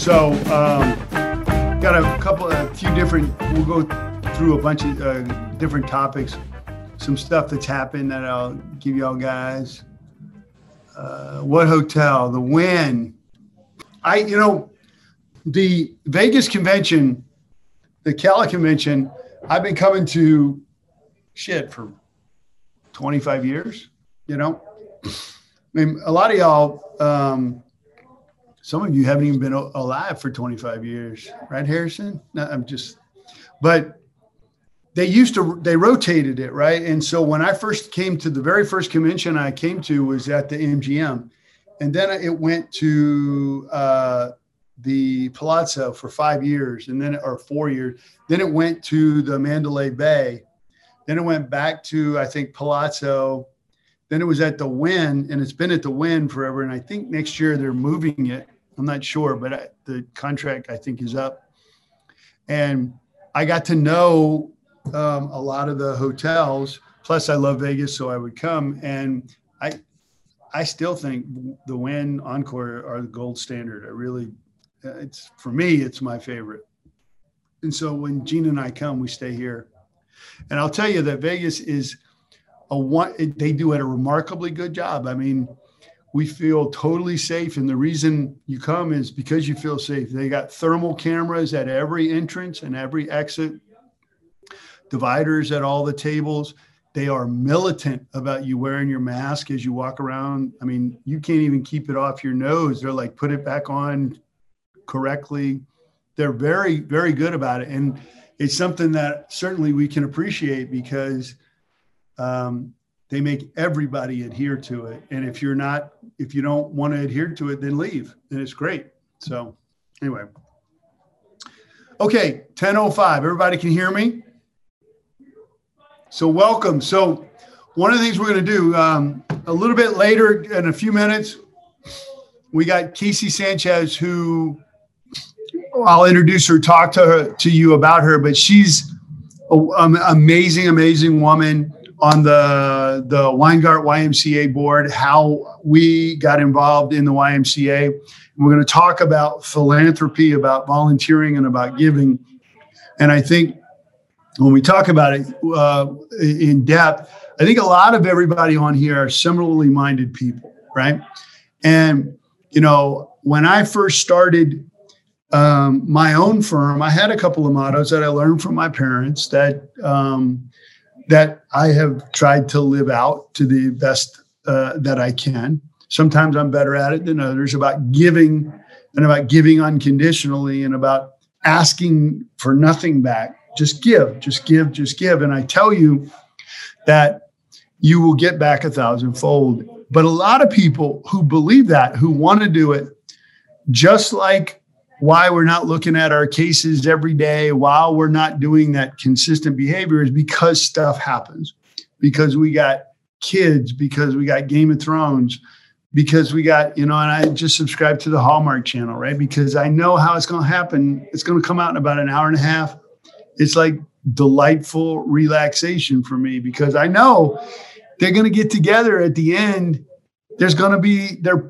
So, um, got a couple, a few different. We'll go through a bunch of uh, different topics, some stuff that's happened that I'll give y'all guys. Uh, what hotel? The Wynn. I, you know, the Vegas convention, the Cali convention. I've been coming to shit for 25 years. You know, I mean, a lot of y'all. Um, some of you haven't even been alive for 25 years, right, Harrison? No, I'm just, but they used to, they rotated it, right? And so when I first came to the very first convention I came to was at the MGM. And then it went to uh, the Palazzo for five years, and then, or four years. Then it went to the Mandalay Bay. Then it went back to, I think, Palazzo. Then it was at the Wynn, and it's been at the Wynn forever. And I think next year they're moving it I'm not sure, but I, the contract I think is up. And I got to know um, a lot of the hotels. Plus, I love Vegas, so I would come. And I, I still think the Wynn Encore are the gold standard. I really, it's for me, it's my favorite. And so when Gina and I come, we stay here. And I'll tell you that Vegas is a one. They do it a remarkably good job. I mean, we feel totally safe. And the reason you come is because you feel safe. They got thermal cameras at every entrance and every exit, dividers at all the tables. They are militant about you wearing your mask as you walk around. I mean, you can't even keep it off your nose. They're like, put it back on correctly. They're very, very good about it. And it's something that certainly we can appreciate because um, they make everybody adhere to it. And if you're not, if you don't want to adhere to it, then leave. And it's great. So anyway. Okay, 1005. Everybody can hear me? So welcome. So one of the things we're going to do um, a little bit later in a few minutes, we got Casey Sanchez, who I'll introduce her, talk to her to you about her, but she's an amazing, amazing woman on the the Weingart YMCA board, how we got involved in the YMCA. And we're going to talk about philanthropy, about volunteering, and about giving. And I think when we talk about it uh, in depth, I think a lot of everybody on here are similarly minded people, right? And you know, when I first started um, my own firm, I had a couple of mottos that I learned from my parents that um, that I have tried to live out to the best uh, that I can. Sometimes I'm better at it than others about giving and about giving unconditionally and about asking for nothing back. Just give, just give, just give. And I tell you that you will get back a thousandfold. But a lot of people who believe that, who want to do it, just like why we're not looking at our cases every day while we're not doing that consistent behavior is because stuff happens. Because we got kids because we got game of thrones because we got you know and i just subscribe to the hallmark channel right? Because i know how it's going to happen. It's going to come out in about an hour and a half. It's like delightful relaxation for me because i know they're going to get together at the end. There's going to be they're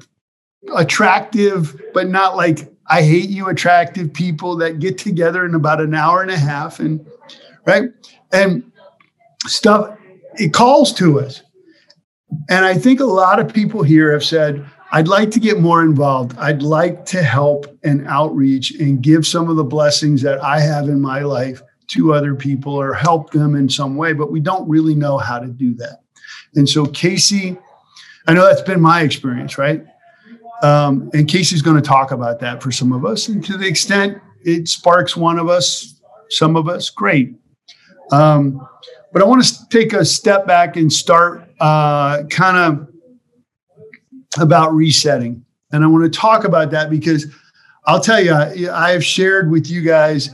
attractive but not like I hate you attractive people that get together in about an hour and a half and right and stuff it calls to us. And I think a lot of people here have said, I'd like to get more involved. I'd like to help and outreach and give some of the blessings that I have in my life to other people or help them in some way, but we don't really know how to do that. And so, Casey, I know that's been my experience, right? Um, and Casey's going to talk about that for some of us. And to the extent it sparks one of us, some of us, great. Um, but I want to take a step back and start uh, kind of about resetting. And I want to talk about that because I'll tell you, I have shared with you guys,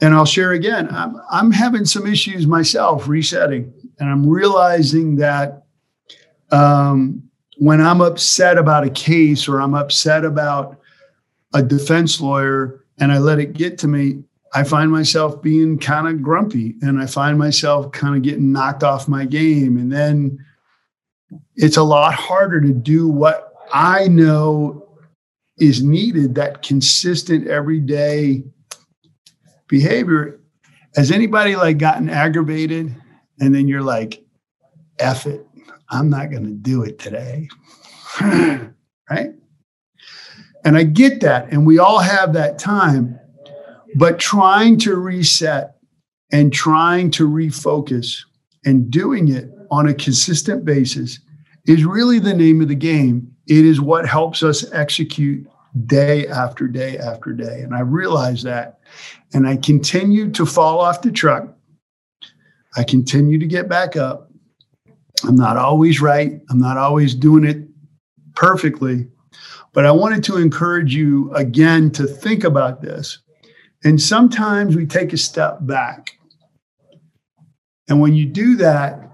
and I'll share again. I'm, I'm having some issues myself resetting, and I'm realizing that um, when I'm upset about a case or I'm upset about a defense lawyer and I let it get to me, I find myself being kind of grumpy and I find myself kind of getting knocked off my game. And then it's a lot harder to do what I know is needed, that consistent everyday behavior. Has anybody like gotten aggravated and then you're like, F it, I'm not going to do it today? right? And I get that. And we all have that time. But trying to reset and trying to refocus and doing it on a consistent basis is really the name of the game. It is what helps us execute day after day after day. And I realize that. And I continue to fall off the truck. I continue to get back up. I'm not always right. I'm not always doing it perfectly. But I wanted to encourage you again to think about this. And sometimes we take a step back. And when you do that,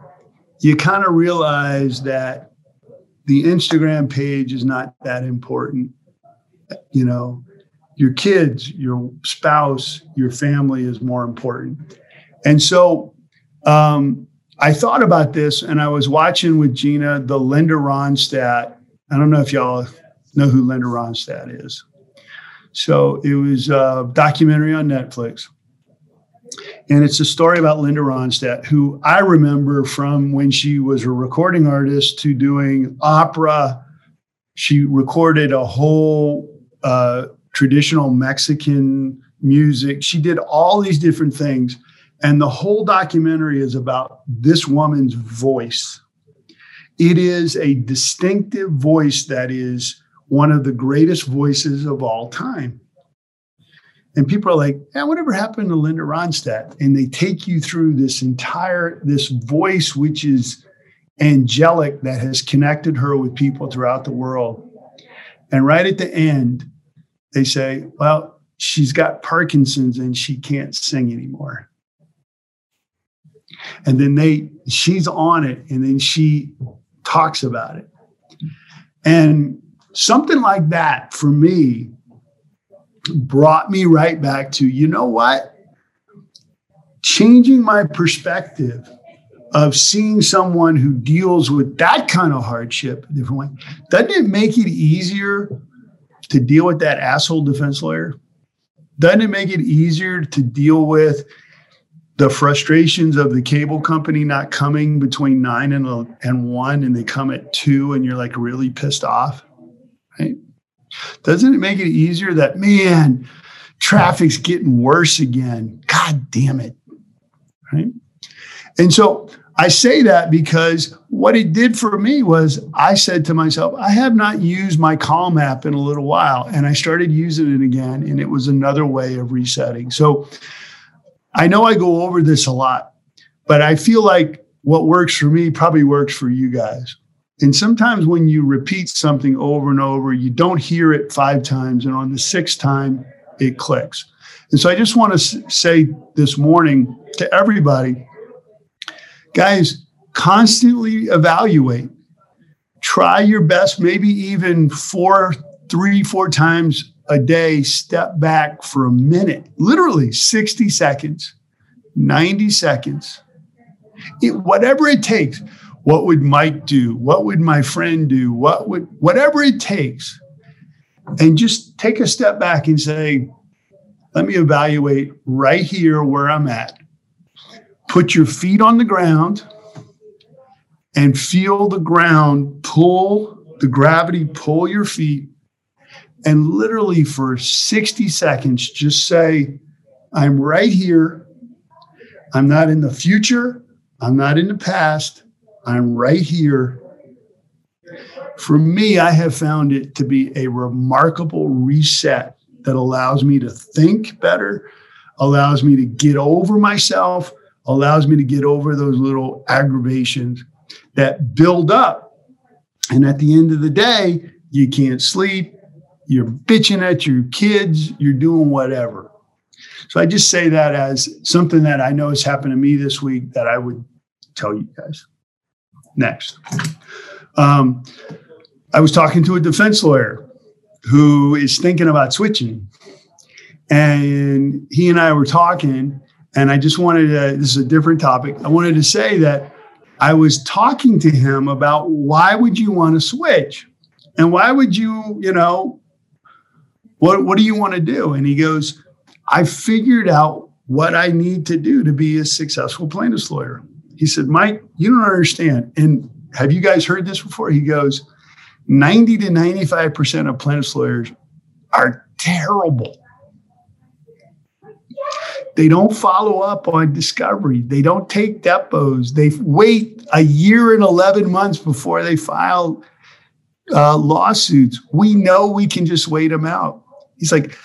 you kind of realize that the Instagram page is not that important. You know, your kids, your spouse, your family is more important. And so um, I thought about this and I was watching with Gina the Linda Ronstadt. I don't know if y'all know who Linda Ronstadt is. So it was a documentary on Netflix. And it's a story about Linda Ronstadt, who I remember from when she was a recording artist to doing opera. She recorded a whole uh, traditional Mexican music. She did all these different things. And the whole documentary is about this woman's voice. It is a distinctive voice that is one of the greatest voices of all time. And people are like, yeah, whatever happened to Linda Ronstadt? And they take you through this entire, this voice, which is angelic that has connected her with people throughout the world. And right at the end, they say, well, she's got Parkinson's and she can't sing anymore. And then they, she's on it and then she talks about it. And something like that for me brought me right back to, you know what? Changing my perspective of seeing someone who deals with that kind of hardship a different way, doesn't it make it easier to deal with that asshole defense lawyer? Doesn't it make it easier to deal with the frustrations of the cable company not coming between nine and, and one and they come at two and you're like really pissed off? Right? Doesn't it make it easier that, man, traffic's getting worse again? God damn it. Right. And so I say that because what it did for me was I said to myself, I have not used my Calm app in a little while. And I started using it again. And it was another way of resetting. So I know I go over this a lot, but I feel like what works for me probably works for you guys. And sometimes when you repeat something over and over, you don't hear it five times. And on the sixth time, it clicks. And so I just want to say this morning to everybody guys, constantly evaluate. Try your best, maybe even four, three, four times a day, step back for a minute, literally 60 seconds, 90 seconds, it, whatever it takes what would Mike do? What would my friend do? What would, whatever it takes. And just take a step back and say, let me evaluate right here where I'm at. Put your feet on the ground and feel the ground pull, the gravity pull your feet. And literally for 60 seconds, just say, I'm right here. I'm not in the future. I'm not in the past. I'm right here. For me, I have found it to be a remarkable reset that allows me to think better, allows me to get over myself, allows me to get over those little aggravations that build up. And at the end of the day, you can't sleep, you're bitching at your kids, you're doing whatever. So I just say that as something that I know has happened to me this week that I would tell you guys next. Um, I was talking to a defense lawyer who is thinking about switching. And he and I were talking, and I just wanted to, this is a different topic. I wanted to say that I was talking to him about why would you want to switch? And why would you, you know, what, what do you want to do? And he goes, I figured out what I need to do to be a successful plaintiff's lawyer. He said, Mike, you don't understand. And have you guys heard this before? He goes, 90 to 95% of plaintiff's lawyers are terrible. They don't follow up on discovery. They don't take depots. They wait a year and 11 months before they file uh, lawsuits. We know we can just wait them out. He's like,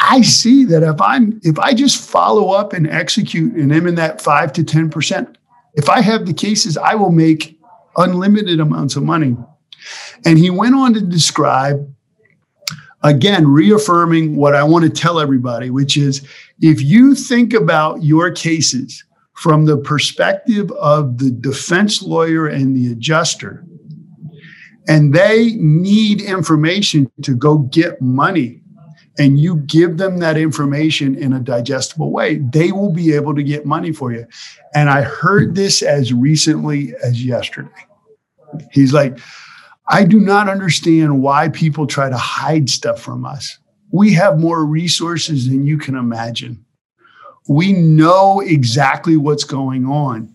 I see that if I'm if I just follow up and execute and I'm in that five to 10%, if I have the cases, I will make unlimited amounts of money. And he went on to describe, again, reaffirming what I want to tell everybody, which is if you think about your cases from the perspective of the defense lawyer and the adjuster, and they need information to go get money, and you give them that information in a digestible way, they will be able to get money for you. And I heard hmm. this as recently as yesterday. He's like, I do not understand why people try to hide stuff from us. We have more resources than you can imagine. We know exactly what's going on.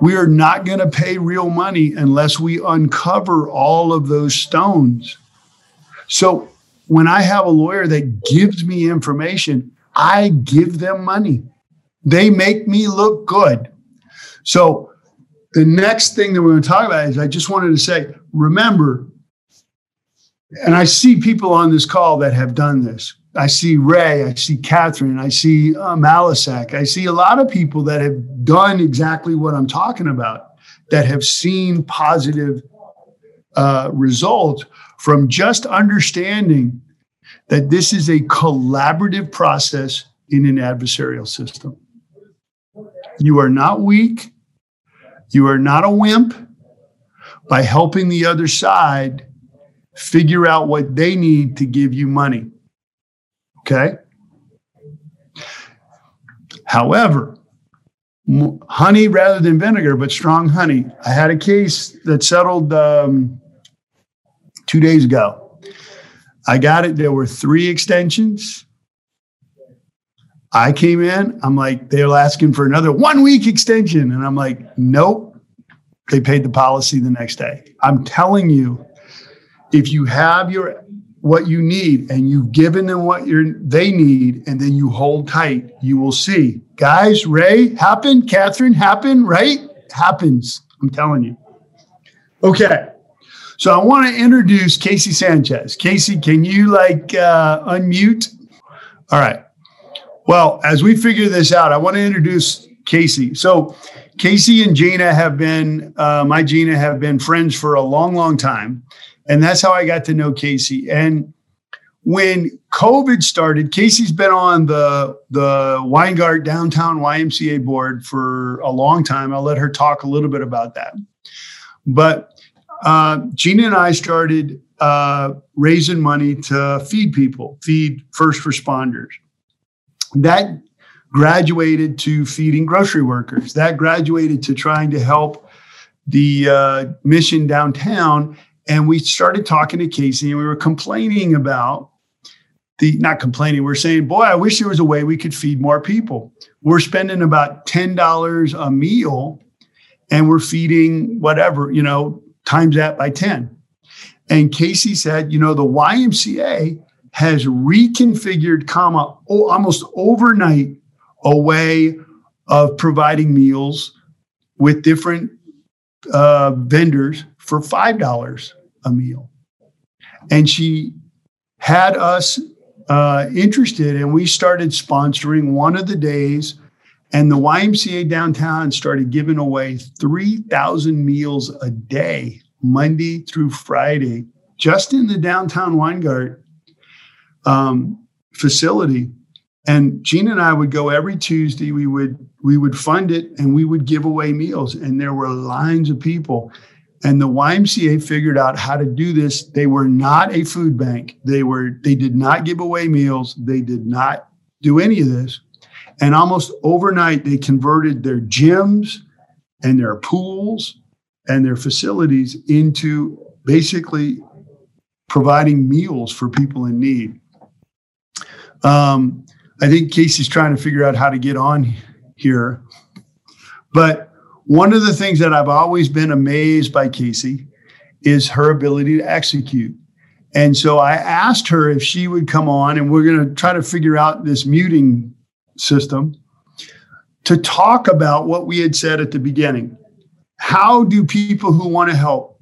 We are not going to pay real money unless we uncover all of those stones. So when I have a lawyer that gives me information, I give them money. They make me look good. So the next thing that we're going to talk about is I just wanted to say, remember, and I see people on this call that have done this. I see Ray, I see Catherine, I see uh, Malisak, I see a lot of people that have done exactly what I'm talking about, that have seen positive uh, results from just understanding that this is a collaborative process in an adversarial system. You are not weak. You are not a wimp by helping the other side figure out what they need to give you money. Okay? However, honey rather than vinegar, but strong honey. I had a case that settled um, two days ago. I got it. There were three extensions. I came in, I'm like, they were asking for another one week extension. And I'm like, nope. They paid the policy the next day. I'm telling you, if you have your what you need and you've given them what you're, they need and then you hold tight, you will see. Guys, Ray, happened, Catherine, happened, right? Happens. I'm telling you. Okay. So I want to introduce Casey Sanchez. Casey, can you like uh, unmute? All right. Well, as we figure this out, I want to introduce Casey. So, Casey and Gina have been, uh, my Gina have been friends for a long, long time. And that's how I got to know Casey. And when COVID started, Casey's been on the, the Weingart Downtown YMCA board for a long time. I'll let her talk a little bit about that. But uh, Gina and I started uh, raising money to feed people, feed first responders that graduated to feeding grocery workers. That graduated to trying to help the uh, mission downtown. And we started talking to Casey and we were complaining about the, not complaining, we're saying, boy, I wish there was a way we could feed more people. We're spending about $10 a meal and we're feeding whatever, you know, times that by 10. And Casey said, you know, the YMCA has reconfigured, comma, almost overnight, a way of providing meals with different uh, vendors for five dollars a meal, and she had us uh, interested, and we started sponsoring one of the days. And the YMCA downtown started giving away 3,000 meals a day, Monday through Friday, just in the downtown Weingart um, facility. And Gina and I would go every Tuesday. We would we would fund it and we would give away meals. And there were lines of people. And the YMCA figured out how to do this. They were not a food bank. They were they did not give away meals. They did not do any of this. And almost overnight, they converted their gyms and their pools and their facilities into basically providing meals for people in need. Um, I think Casey's trying to figure out how to get on here. But one of the things that I've always been amazed by Casey is her ability to execute. And so I asked her if she would come on, and we're going to try to figure out this muting system to talk about what we had said at the beginning. How do people who want to help,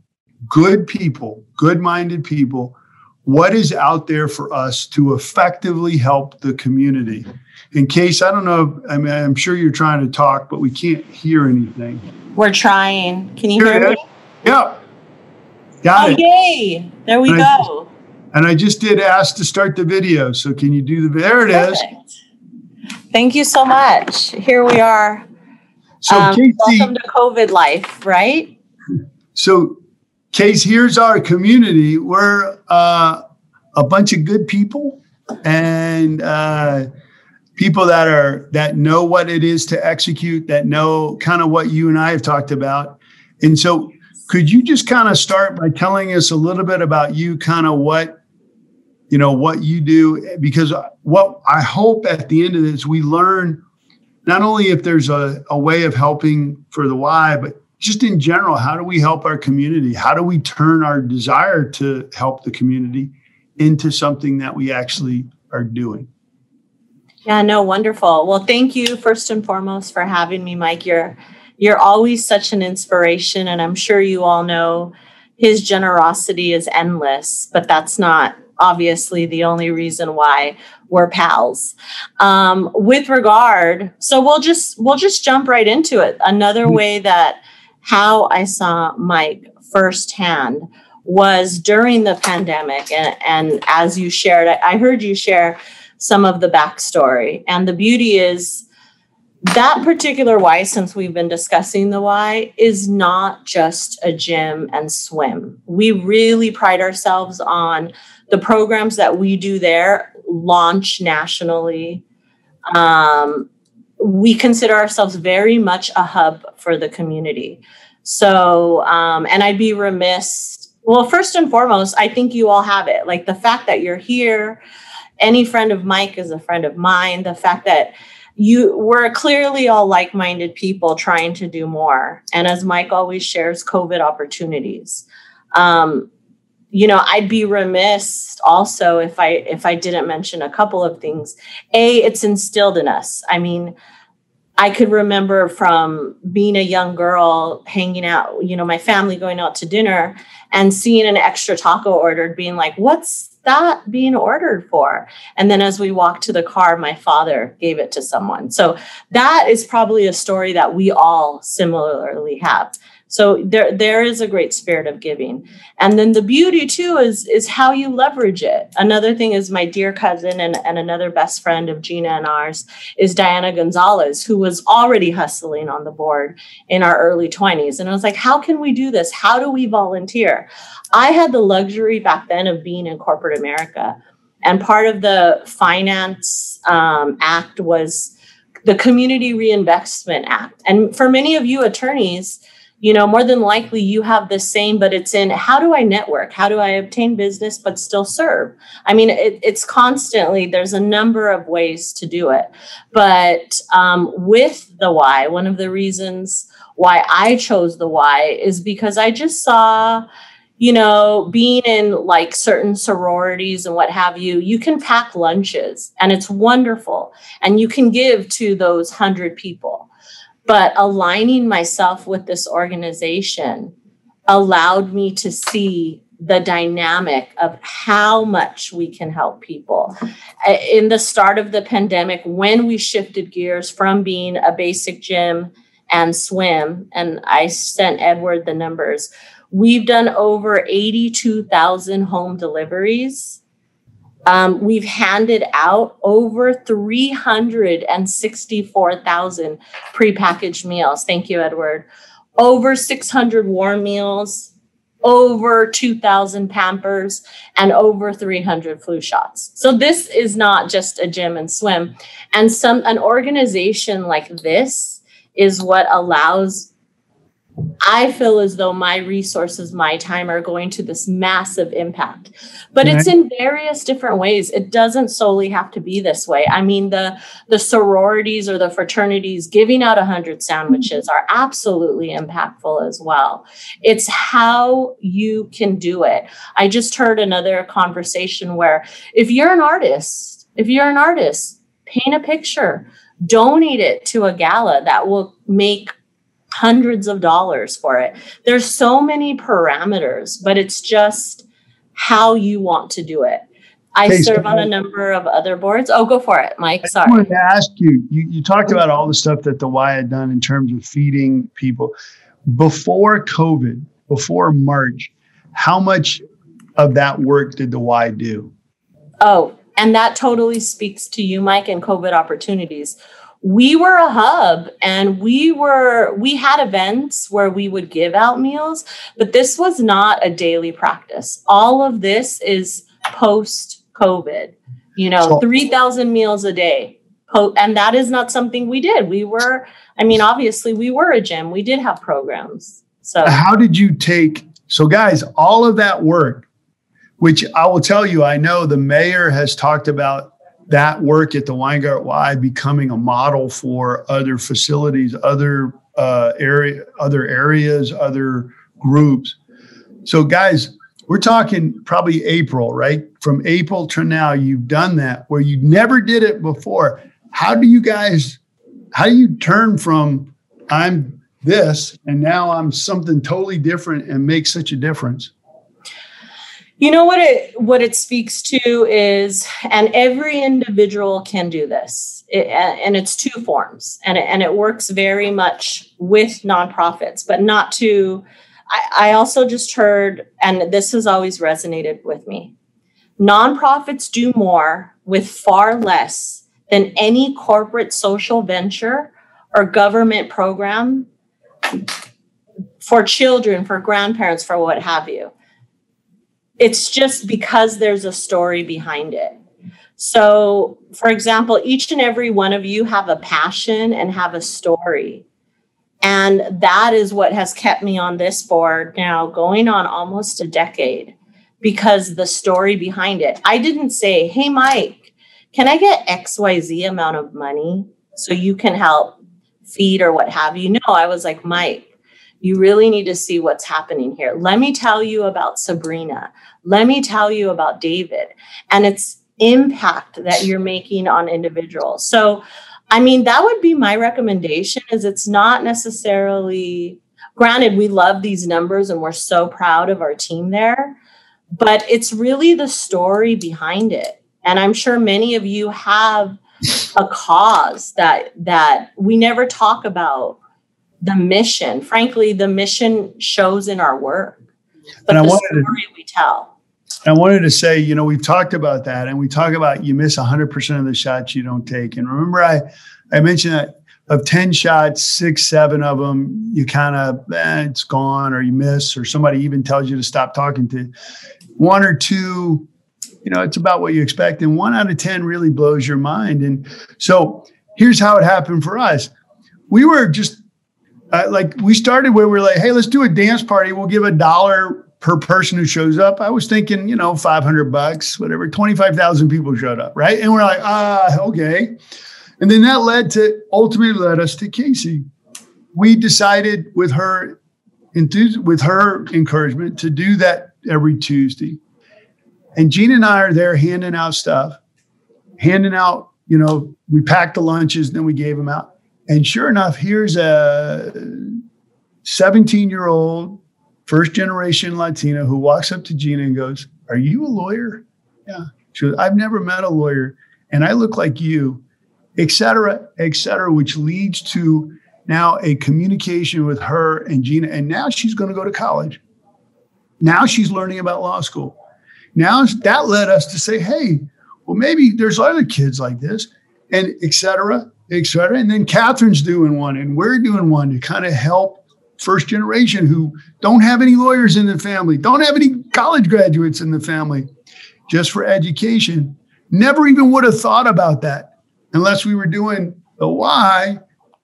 good people, good minded people, what is out there for us to effectively help the community? In case, I don't know, I mean, I'm sure you're trying to talk, but we can't hear anything. We're trying. Can you hear, hear me? Yeah. Got oh, it. yay. There we and go. I, and I just did ask to start the video. So can you do the, there it Perfect. is. Thank you so much. Here we are. So, um, Casey, welcome to COVID life, right? So, Case, here's our community. We're uh, a bunch of good people and uh, people that are that know what it is to execute, that know kind of what you and I have talked about. And so, could you just kind of start by telling us a little bit about you, kind of what you know what you do because what i hope at the end of this we learn not only if there's a, a way of helping for the Y but just in general how do we help our community? How do we turn our desire to help the community into something that we actually are doing? Yeah no wonderful. Well thank you first and foremost for having me mike. You're you're always such an inspiration and i'm sure you all know his generosity is endless but that's not obviously the only reason why we're pals. Um, with regard, so we'll just we'll just jump right into it. Another mm-hmm. way that how I saw Mike firsthand was during the pandemic, and, and as you shared, I, I heard you share some of the backstory, and the beauty is that particular Y, since we've been discussing the Y, is not just a gym and swim. We really pride ourselves on the programs that we do there launch nationally. Um, we consider ourselves very much a hub for the community. So, um, and I'd be remiss. Well, first and foremost, I think you all have it. Like the fact that you're here, any friend of Mike is a friend of mine. The fact that you we're clearly all like-minded people trying to do more. And as Mike always shares, COVID opportunities. Um, you know i'd be remiss also if i if i didn't mention a couple of things. A it's instilled in us. I mean i could remember from being a young girl hanging out you know my family going out to dinner and seeing an extra taco ordered being like what's that being ordered for? And then as we walked to the car my father gave it to someone. So that is probably a story that we all similarly have so there, there is a great spirit of giving. And then the beauty too is, is how you leverage it. Another thing is my dear cousin and, and another best friend of Gina and ours is Diana Gonzalez, who was already hustling on the board in our early 20s. And I was like, how can we do this? How do we volunteer? I had the luxury back then of being in corporate America. And part of the finance um, act was the Community Reinvestment Act. And for many of you attorneys, you know more than likely you have the same but it's in how do i network? How do i obtain business but still serve? I mean it, it's constantly there's a number of ways to do it. But um, with the Y one of the reasons why i chose the Y is because i just saw you know being in like certain sororities and what have you you can pack lunches and it's wonderful. And you can give to those 100 people but aligning myself with this organization allowed me to see the dynamic of how much we can help people. In the start of the pandemic, when we shifted gears from being a basic gym and swim, and I sent Edward the numbers, we've done over 82,000 home deliveries um, we've handed out over 364,000 prepackaged meals. Thank you, Edward. Over 600 warm meals, over 2,000 Pampers, and over 300 flu shots. So this is not just a gym and swim. And some an organization like this is what allows I feel as though my resources, my time are going to this massive impact. But it's in various different ways. It doesn't solely have to be this way. I mean, the the sororities or the fraternities giving out 100 sandwiches are absolutely impactful as well. It's how you can do it. I just heard another conversation where if you're an artist, if you're an artist, paint a picture, donate it to a gala that will make hundreds of dollars for it. There's so many parameters, but it's just how you want to do it. I hey, serve so on a number of other boards. Oh, go for it, Mike. Sorry. I wanted to ask you, you, you talked about all the stuff that the Y had done in terms of feeding people. Before COVID, before March, how much of that work did the Y do? Oh, and that totally speaks to you, Mike, and COVID opportunities we were a hub and we were we had events where we would give out meals but this was not a daily practice. All of this is post covid you know 3000 meals a day. And that is not something we did. We were i mean obviously we were a gym. We did have programs so. How did you take so guys all of that work which i will tell you i know the mayor has talked about that work at the Weingart Y becoming a model for other facilities, other uh, area, other areas, other groups. So, guys, we're talking probably April, right? From April to now, you've done that where you never did it before. How do you guys? How do you turn from I'm this and now I'm something totally different and make such a difference? You know what it what it speaks to is, and every individual can do this, it, and it's two forms, and it, and it works very much with nonprofits, but not to. I, I also just heard, and this has always resonated with me. Nonprofits do more with far less than any corporate social venture or government program for children, for grandparents, for what have you it's just because there's a story behind it. So, for example, each and every one of you have a passion and have a story. And that is what has kept me on this board now going on almost a decade because the story behind it. I didn't say, hey, Mike, can I get XYZ amount of money so you can help feed or what have you? No, I was like, Mike, you really need to see what's happening here. Let me tell you about Sabrina. Let me tell you about David and its impact that you're making on individuals. So, I mean, that would be my recommendation is it's not necessarily granted we love these numbers and we're so proud of our team there, but it's really the story behind it. And I'm sure many of you have a cause that that we never talk about the mission. Frankly, the mission shows in our work, but and the story to, we tell. I wanted to say, you know, we've talked about that, and we talk about you miss 100% of the shots you don't take. And remember, I I mentioned that of 10 shots, six, seven of them, you kind of, eh, it's gone, or you miss, or somebody even tells you to stop talking to. One or two, you know, it's about what you expect. And one out of 10 really blows your mind. And so here's how it happened for us. We were just uh, like we started where we are like, hey, let's do a dance party. We'll give a dollar per person who shows up. I was thinking, you know, 500 bucks, whatever. 25,000 people showed up, right? And we're like, ah, okay. And then that led to ultimately led us to Casey. We decided with her enthus- with her encouragement to do that every Tuesday. And Gene and I are there handing out stuff, handing out, you know, we packed the lunches, then we gave them out. And sure enough, here's a 17 year old first generation Latina who walks up to Gina and goes, Are you a lawyer? Yeah. She goes, I've never met a lawyer and I look like you, et cetera, et cetera, which leads to now a communication with her and Gina. And now she's going to go to college. Now she's learning about law school. Now that led us to say, hey, well, maybe there's other kids like this, and et cetera, etc. And then Catherine's doing one, and we're doing one to kind of help first generation who don't have any lawyers in the family, don't have any college graduates in the family, just for education. Never even would have thought about that unless we were doing the Y.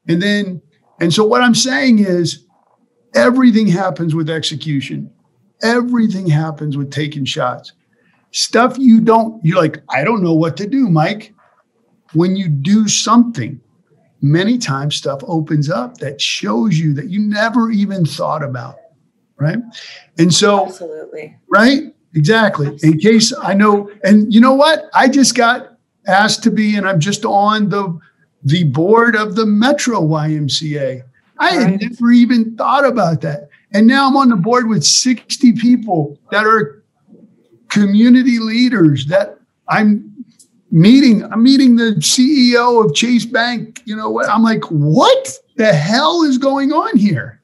And then, and so what I'm saying is, everything happens with execution. Everything happens with taking shots. Stuff you don't, you're like, I don't know what to do, Mike. When you do something, many times stuff opens up that shows you that you never even thought about. Right. And so, absolutely. Right. Exactly. Absolutely. In case I know, and you know what? I just got asked to be, and I'm just on the the board of the Metro YMCA. I had never even thought about that. And now I'm on the board with 60 people that are community leaders that I'm meeting. I'm meeting the CEO of Chase Bank. You know what? I'm like, what the hell is going on here?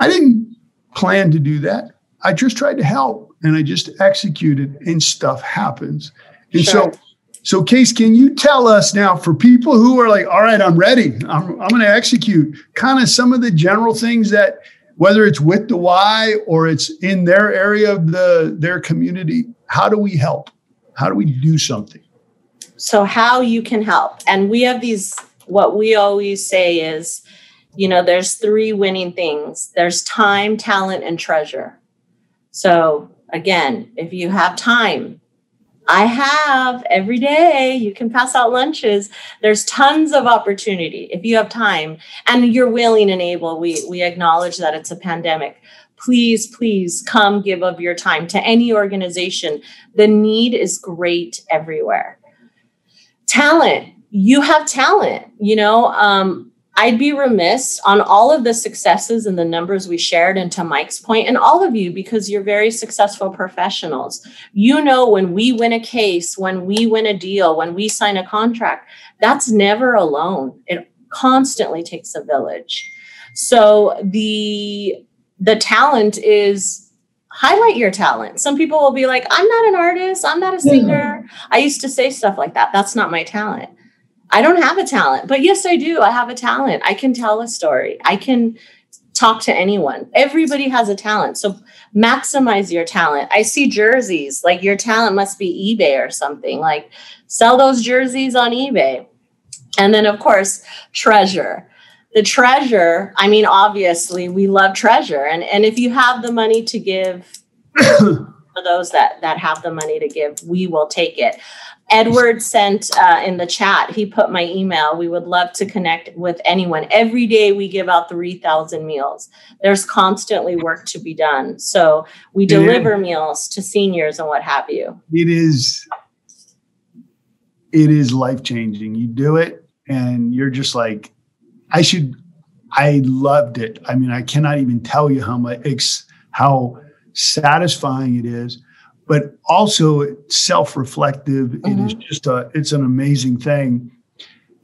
I didn't plan to do that. I just tried to help and I just executed and stuff happens. And sure. so so, Case, can you tell us now for people who are like, all right, I'm ready, I'm, I'm going to execute, kind of some of the general things that, whether it's with the Y or it's in their area of the their community, how do we help? How do we do something? So, how you can help, and we have these. What we always say is, you know, there's three winning things. There's time, talent, and treasure. So, again, if you have time, I have every day. You can pass out lunches. There's tons of opportunity if you have time and you're willing and able. We we acknowledge that it's a pandemic. Please, please come give of your time to any organization. The need is great everywhere. Talent. You have talent. You know, um, I'd be remiss on all of the successes and the numbers we shared, and to Mike's point, and all of you, because you're very successful professionals. You know, when we win a case, when we win a deal, when we sign a contract, that's never alone. It constantly takes a village. So the the talent is highlight your talent. Some people will be like, I'm not an artist, I'm not a singer. Yeah. I used to say stuff like that. That's not my talent. I don't have a talent, but yes, I do. I have a talent. I can tell a story. I can talk to anyone. Everybody has a talent. So maximize your talent. I see jerseys, like your talent must be eBay or something. Like sell those jerseys on eBay. And then, of course, treasure. The treasure, I mean, obviously, we love treasure. And, and if you have the money to give, for those that, that have the money to give, we will take it. Edward sent uh, in the chat, he put my email. We would love to connect with anyone. Every day we give out 3,000 meals. There's constantly work to be done. So we deliver meals to seniors and what have you. It is, it is life changing. You do it and you're just like, I should, I loved it. I mean, I cannot even tell you how much, how satisfying it is but also self-reflective. Mm-hmm. It is mm-hmm. just a it's an amazing thing.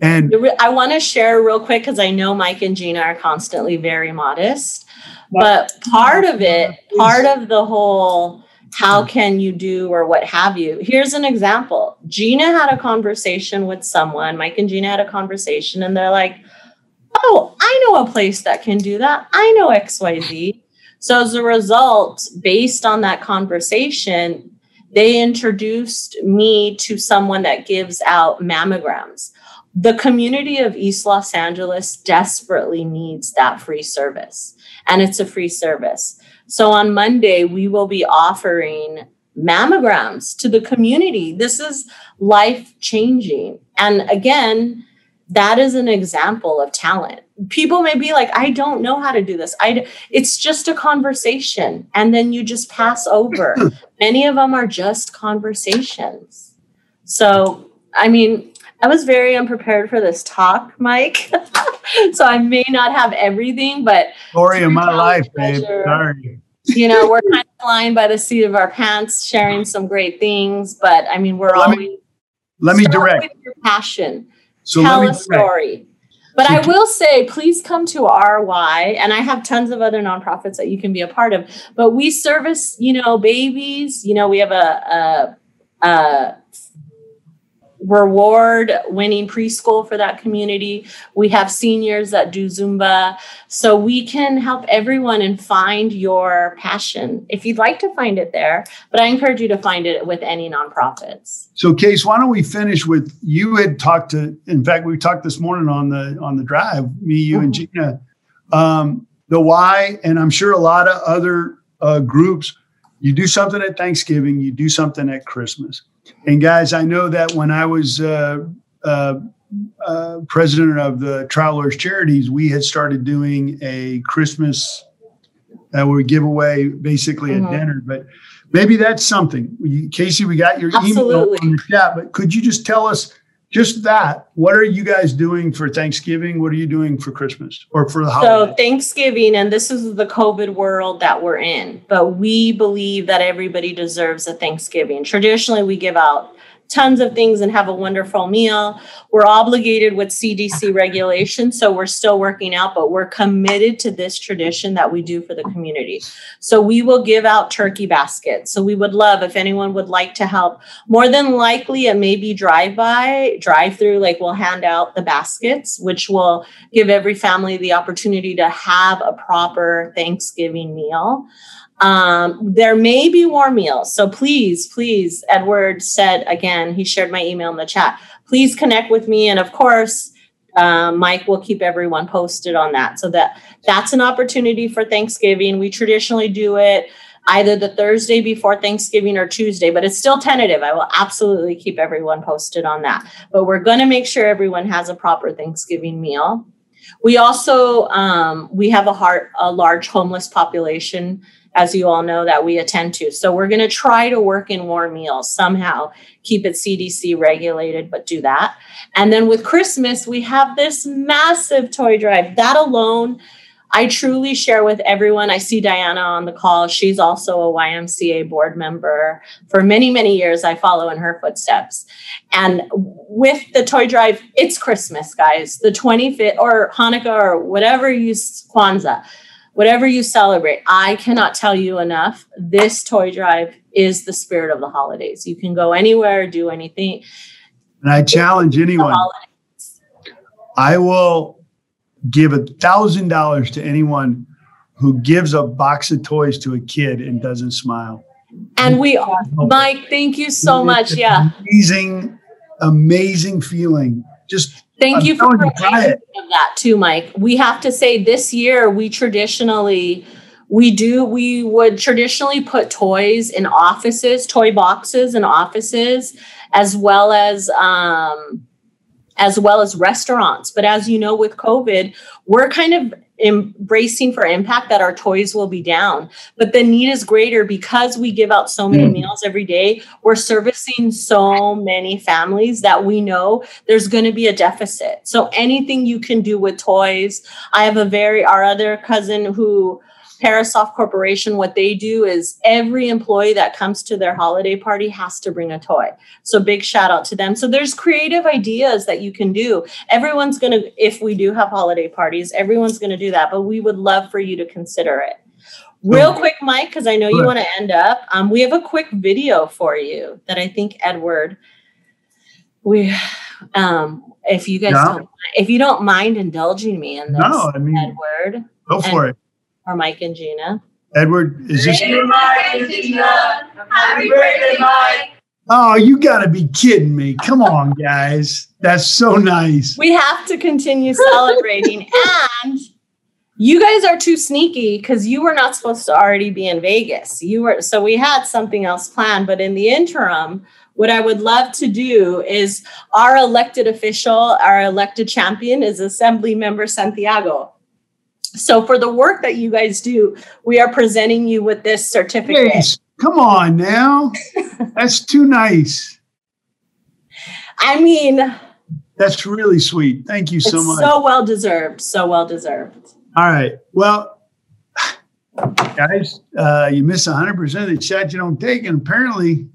And I want to share real quick because I know Mike and Gina are constantly very modest. But part of it, part of the whole how can you do or what have you. Here's an example. Gina had a conversation with someone, Mike and Gina had a conversation, and they're like, Oh, I know a place that can do that. I know XYZ. So as a result, based on that conversation, they introduced me to someone that gives out mammograms. The community of East Los Angeles desperately needs that free service, and it's a free service. So on Monday, we will be offering mammograms to the community. This is life changing. And again, that is an example of talent. People may be like i don't know how to do this. I it's just a conversation and then you just pass over. Many of them are just conversations. So i mean i was very unprepared for this talk mike. So i may not have everything but story of my life babe. sorry. You know we're kind of flying by the seat of our pants sharing some great things but i mean we're let always me, let me direct. your passion so tell a story but I will say, please come to RY, and I have tons of other nonprofits that you can be a part of. But we service, you know, babies. You know, we have a, a, a reward winning preschool for that community. We have seniors that do Zumba. So we can help everyone and find your passion if you'd like to find it there. But I encourage you to find it with any nonprofits. So Case, Y don't we finish with you had talked to in fact we talked this morning on the on the drive, me, you mm-hmm. and Gina Um, the why, and I'm sure a lot of other uh, groups, you do something at Thanksgiving, you do something at Christmas. And guys, I know that when I was uh, uh, uh, president of the Travelers Charities, we had started doing a Christmas that we give away basically mm-hmm. a dinner. But maybe that's something. Casey, we got your Absolutely. email in the chat, but could you just tell us just that? What are you guys doing for Thanksgiving? What are you doing for Christmas or for the holiday? So Thanksgiving, and this is the COVID world that we're in, but we believe that everybody deserves a Thanksgiving. Traditionally, we give out tons of things and have a wonderful meal. We're obligated with CDC regulations, so we're still working out, but we're committed to this tradition that we do for the community. So we will give out turkey baskets. So we would love if anyone would like to help. More than likely, it may be drive by, drive through, like we'll hand out the baskets, which will give every family the opportunity to have a proper Thanksgiving meal. Um, there may be warm meals. So please, please, Edward said again, he shared my email in the chat. Please connect with me. And of course, um, Mike will keep everyone posted on that. So that that's an opportunity for Thanksgiving. We traditionally do it either the Thursday before Thanksgiving or Tuesday, but it's still tentative. I will absolutely keep everyone posted on that. But we're going to make sure everyone has a proper Thanksgiving meal. We also um, we have a heart a large homeless population as you all know, that we attend to. So we're going to try to work in warm meals somehow, keep it CDC regulated, but do that. And then with Christmas, we have this massive toy drive. That alone, I truly share with everyone. I see Diana on the call. She's also a YMCA board member for many, many years. I follow in her footsteps. And with the toy drive, it's Christmas, guys. The 25th or Hanukkah or whatever you Kwanzaa whatever you celebrate, I cannot tell you enough. This toy drive is the spirit of the holidays. You can go anywhere, do anything. And I challenge anyone. I will give a thousand dollars to anyone who gives a box of toys to a kid and doesn't smile. And we are, Mike. Thank you so much. Yeah, amazing, amazing feeling. Just Thank I'm you for reminding of that too, Mike. We have to say this year we traditionally we do we would traditionally put toys in offices, toy boxes in offices, as well as um, as well as restaurants. But as you know, with COVID, we're kind of embracing for impact that our toys will be down. But the need is greater because we give out so many mm. meals every day. We're servicing so many families that we know there's going to be a deficit. So anything you can do with toys. I have a very, our other cousin who, Parasoft Corporation, what they do is every employee that comes to their holiday party has to bring a toy. So big shout out to them. So there's creative ideas that you can do. Everyone's going to, if we do have holiday parties, everyone's going to do that. But we would love for you to consider it. Real quick, Mike, because I know you want to end up. Um, we have a quick video for you that I think Edward, we, um, if you guys yeah. don't, if you don't mind indulging me in this, no, I mean, Edward, go for it are Mike and Gina. Edward, is this? you, Mike and Gina. Happy birthday, Mike. Oh, you got to be kidding me. Come on, guys. That's so nice. We have to continue celebrating. and you guys are too sneaky because you were not supposed to already be in Vegas. You were so we had something else planned, but in the interim, what I would love to do is our elected official, our elected champion is Assembly Member Santiago. So for the work that you guys do, we are presenting you with this certificate. Come on now. That's too nice. I mean, that's really sweet. Thank you so much. So well deserved. So well deserved. All right. Well, guys, uh, you miss 100% of the shots you don't take. And apparently,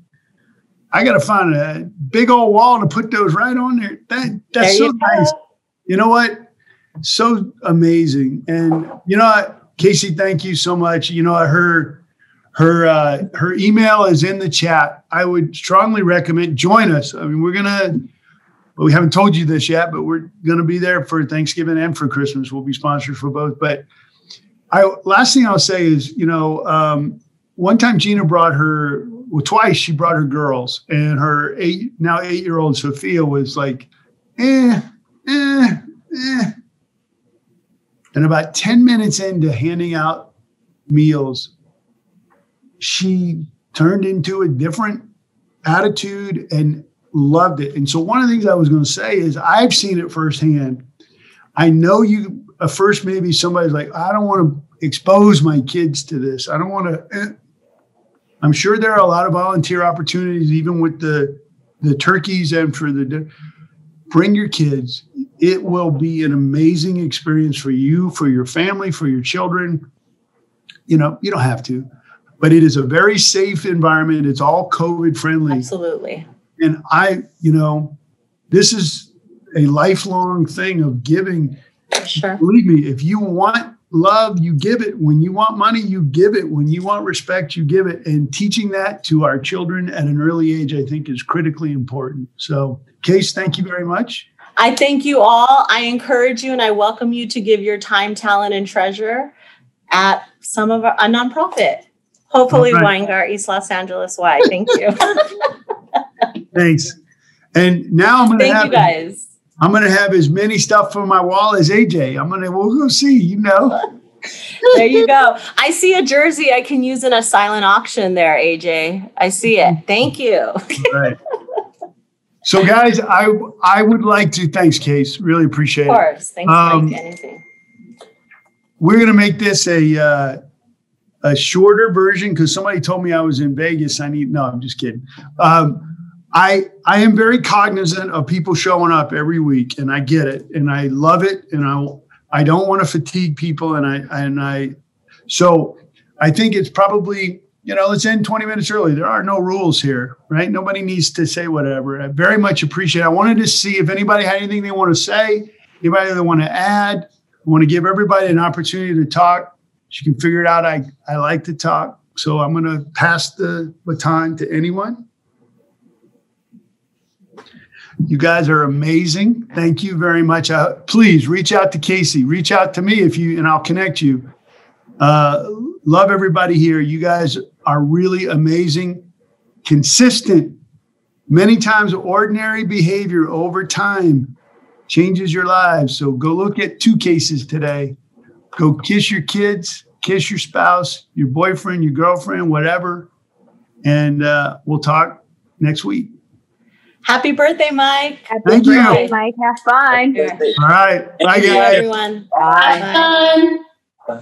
I got to find a big old wall to put those right on there. That That's there so nice. You know what? So amazing. And you know, Casey, thank you so much. You know, her her uh, her email is in the chat. I would strongly recommend join us. I mean, we're gonna. Well, we haven't told you this yet, but we're going to be there for Thanksgiving and for Christmas. We'll be sponsors for both. But I last thing I'll say is, you know, um, one time Gina brought her, well, twice she brought her girls, and her eight now eight year old Sophia was like, eh, eh, eh, And about 10 minutes into handing out meals, she turned into a different attitude and loved it. And so, one of the things I was going to say is I've seen it firsthand. I know you, at first, maybe somebody's like, I don't want to expose my kids to this. I don't want to. Eh. I'm sure there are a lot of volunteer opportunities, even with the the turkeys and for the bring your kids. It will be an amazing experience for you, for your family, for your children. You know, you don't have to, but it is a very safe environment. It's all COVID friendly. Absolutely. And I, you know, this is a lifelong thing of giving. Sure. Believe me, if you want love, you give it. When you want money, you give it. When you want respect, you give it. And teaching that to our children at an early age, I think, is critically important. So, Case, thank you very much. I thank you all. I encourage you and I welcome you to give your time, talent, and treasure at some of our, a nonprofit. Hopefully, right. Weingart, East Los Angeles Y. Thank you. Thanks. And now I'm going to have you guys. I'm going to have as many stuff for my wall as AJ. I'm going to, we'll go see, you know. there you go. I see a jersey I can use in a silent auction there, AJ. I see it. Thank you. right. So, guys, I I would like to thanks, Case. Really appreciate it. Of course, thanks. Um, anything. We're gonna make this a uh, a shorter version because somebody told me I was in Vegas. I need no. I'm just kidding. Um, I I am very cognizant of people showing up every week, and I get it, and I love it, and I I don't want to fatigue people, and I and I so I think it's probably you know let's end 20 minutes early. There are no rules here, right? Nobody needs to say whatever. I very much appreciate. It. I wanted to see if anybody had anything they want to say, anybody they want to add. I want to give everybody an opportunity to talk. She can figure it out. I I like to talk, so I'm going to pass the baton to anyone. You guys are amazing. Thank you very much. Uh, please reach out to Casey. Reach out to me if you, and I'll connect you. Uh, love everybody here. You guys are really amazing, consistent. Many times, ordinary behavior over time changes your lives. So go look at two cases today. Go kiss your kids, kiss your spouse, your boyfriend, your girlfriend, whatever. And uh, we'll talk next week. Happy birthday, Mike. Happy Thank birthday, you. Mike. Have fun. All right. Bye, guys. everyone. Bye. Bye.